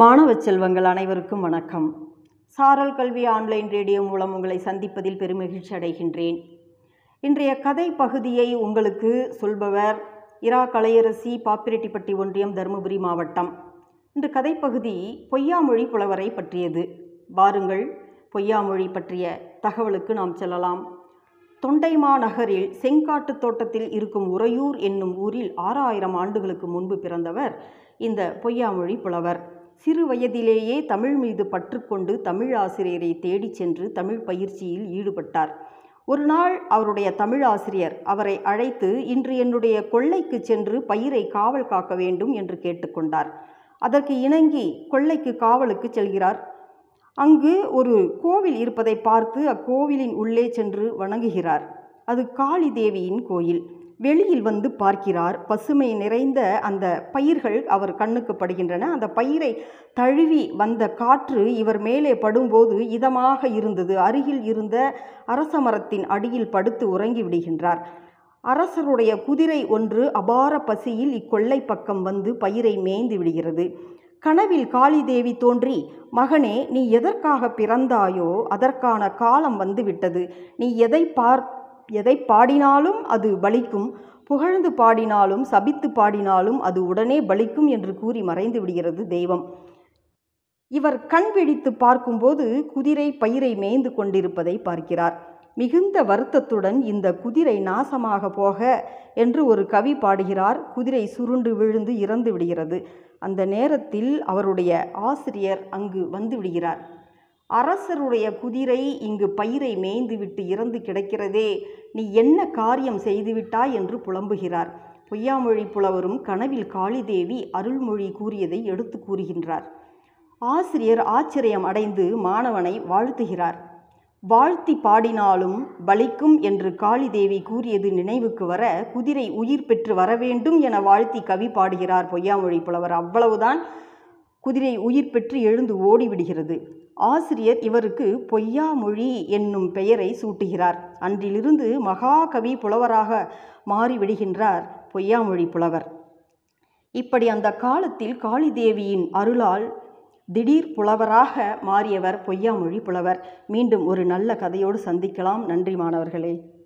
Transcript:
மாணவ செல்வங்கள் அனைவருக்கும் வணக்கம். சாரல் கல்வி ஆன்லைன் ரேடியோ மூலம் உங்களை சந்திப்பதில் பெருமகிழ்ச்சி அடைகின்றேன். இன்றைய கதை பகுதியை உங்களுக்கு சொல்பவர் இரா கலையரசி பாப்பிரெட்டிப்பட்டி ஒன்றியம் தருமபுரி மாவட்டம். இன்று கதைப்பகுதி பொய்யாமொழி புலவரை பற்றியது. வாருங்கள் பொய்யாமொழி பற்றிய தகவலுக்கு நாம் செல்லலாம். தொண்டைமா நகரில் செங்காட்டு தோட்டத்தில் இருக்கும் உறையூர் என்னும் ஊரில் ஆறாயிரம் ஆண்டுகளுக்கு முன்பு பிறந்தவர் இந்த பொய்யாமொழி புலவர். சிறு வயதிலேயே தமிழ் மீது பற்றுக்கொண்டு தமிழ் ஆசிரியரை தேடிச் சென்று தமிழ் பயிற்சியில் ஈடுபட்டார். ஒரு நாள் அவருடைய தமிழ் ஆசிரியர் அவரை அழைத்து இன்று என்னுடைய கொள்ளைக்கு சென்று பயிரை காவல் காக்க வேண்டும் என்று கேட்டுக்கொண்டார் அதற்கு இணங்கி கொள்ளைக்கு காவலுக்கு செல்கிறார். அங்கு ஒரு கோவில் இருப்பதை பார்த்து அக்கோவிலின் உள்ளே சென்று வணங்குகிறார். அது காளி தேவியின் கோயில். வெளியில் வந்து பார்க்கிறார். பசுமை நிறைந்த அந்த பயிர்கள் அவர் கண்ணுக்கு படுகின்றன. அந்த பயிரை தழுவி வந்த காற்று இவர் மேலே படும்போது இதமாக இருந்தது. அருகில் இருந்த அரச மரத்தின் அடியில் படுத்து உறங்கி விடுகின்றார். அரசருடைய குதிரை ஒன்று அபார பசியில் இக்கொள்ளை பக்கம் வந்து பயிரை மேய்ந்து விடுகிறது. கனவில் காளிதேவி தோன்றி மகனே நீ எதற்காக பிறந்தாயோ அதற்கான காலம் வந்து விட்டது. நீ எதை பார் எதை பாடினாலும் அது பலிக்கும். புகழ்ந்து பாடினாலும் சபித்து பாடினாலும் அது உடனே பலிக்கும் என்று கூறி மறைந்து விடுகிறது தெய்வம். இவர் கண் விழித்து பார்க்கும்போது குதிரை பயிரை மேய்ந்து கொண்டிருப்பதை பார்க்கிறார். மிகுந்த வருத்தத்துடன் இந்த குதிரை நாசமாக போக என்று ஒரு கவி பாடுகிறார். குதிரை சுருண்டு விழுந்து இறந்து விடுகிறது. அந்த நேரத்தில் அவருடைய ஆசிரியர் அங்கு வந்து விடுகிறார். அரசருடைய குதிரை இங்கு பயிரை மேய்ந்துவிட்டு இறந்து கிடக்கிறதே. நீ என்ன காரியம் செய்துவிட்டாய் என்று புலம்புகிறார். பொய்யாமொழி புலவரும் கனவில் காளிதேவி அருள்மொழி கூறியதை எடுத்து கூறுகின்றார். ஆசிரியர் ஆச்சரியம் அடைந்து மாணவனை வாழ்த்துகிறார். வாழ்த்தி பாடினாலும் பலிக்கும் என்று காளிதேவி கூறியது நினைவுக்கு வர குதிரை உயிர் பெற்று வர வேண்டும் என வாழ்த்தி கவி பாடுகிறார் பொய்யாமொழி புலவர். அவ்வளவுதான். குதிரை உயிர் பெற்று எழுந்து ஓடிவிடுகிறது. ஆசிரியர் இவருக்கு பொய்யாமொழி என்னும் பெயரை சூட்டுகிறார். அன்றிலிருந்து மகாகவி புலவராக மாறிவிடுகின்றார் பொய்யாமொழி புலவர். இப்படி அந்த காலத்தில் காளிதேவியின் அருளால் திடீர் புலவராக மாறியவர் பொய்யாமொழி புலவர். மீண்டும் ஒரு நல்ல கதையோடு சந்திக்கலாம். நன்றி மாணவர்களே.